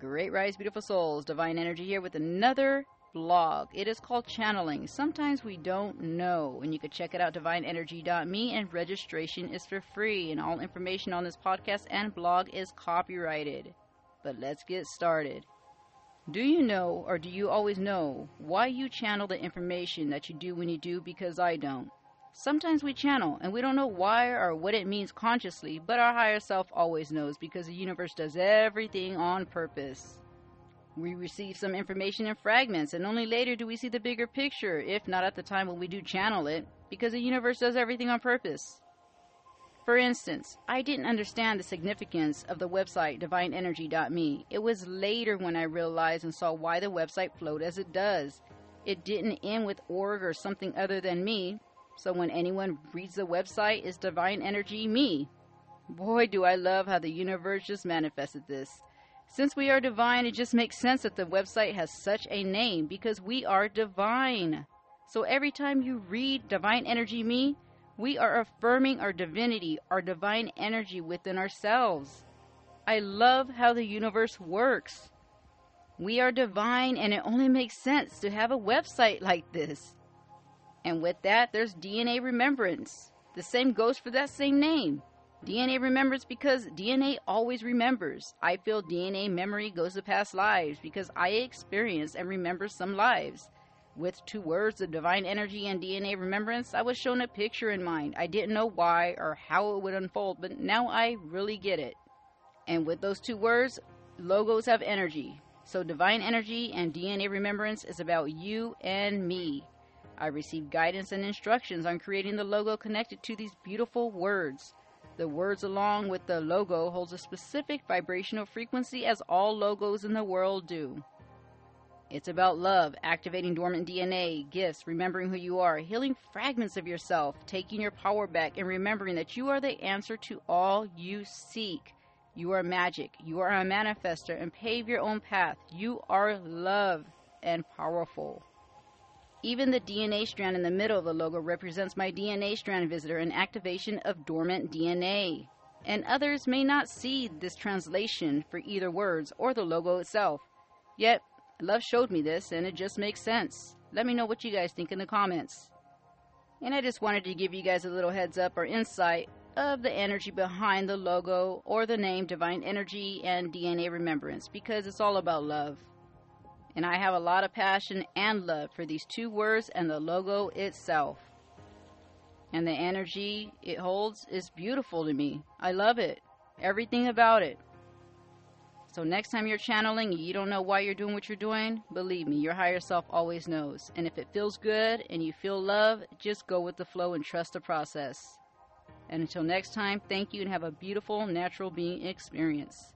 Great Rise, beautiful souls. Divine Energy here with another blog. It is called Channeling. Sometimes we don't know. And you can check it out, divineenergy.me, and registration is for free. And all information on this podcast and blog is copyrighted. But let's get started. Do you know, or do you always know, why you channel the information that you do when you do? Because I don't. Sometimes we channel and we don't know why or what it means consciously, but our higher self always knows because the universe does everything on purpose. We receive some information in fragments and only later do we see the bigger picture, if not at the time when we do channel it, because the universe does everything on purpose. For instance, I didn't understand the significance of the website divineenergy.me. It was later when I realized and saw why the website flowed as it does. It didn't end with org or something other than me, so when anyone reads the website, it's divine energy me. Boy, do I love how the universe just manifested this. Since we are divine, it just makes sense that the website has such a name because we are divine. So every time you read Divine Energy Me, we are affirming our divinity, our divine energy within ourselves. I love how the universe works. We are divine, and it only makes sense to have a website like this. And with that, there's DNA remembrance. The same goes for that same name. DNA remembers because DNA always remembers. I feel DNA memory goes to past lives because I experience and remember some lives. With two words of divine energy and DNA remembrance, I was shown a picture in mind. I didn't know why or how it would unfold, but now I really get it. And with those two words, logos have energy. So divine energy and DNA remembrance is about you and me. I received guidance and instructions on creating the logo connected to these beautiful words. The words along with the logo holds a specific vibrational frequency as all logos in the world do. It's about love, activating dormant DNA, gifts, remembering who you are, healing fragments of yourself, taking your power back, and remembering that you are the answer to all you seek. You are magic. You are a manifester and pave your own path. You are love and powerful. Even the DNA strand in the middle of the logo represents my DNA strand visitor and activation of dormant DNA. And others may not see this translation for either words or the logo itself. Yet, Love showed me this and it just makes sense. Let me know what you guys think in the comments. And I just wanted to give you guys a little heads up or insight of the energy behind the logo or the name Divine Energy and DNA Remembrance because it's all about love. And I have a lot of passion and love for these two words and the logo itself. And the energy it holds is beautiful to me. I love it. Everything about it. So next time you're channeling you don't know why you're doing what you're doing, believe me, your higher self always knows. And if it feels good and you feel love, just go with the flow and trust the process. And until next time, thank you and have a beautiful natural being experience.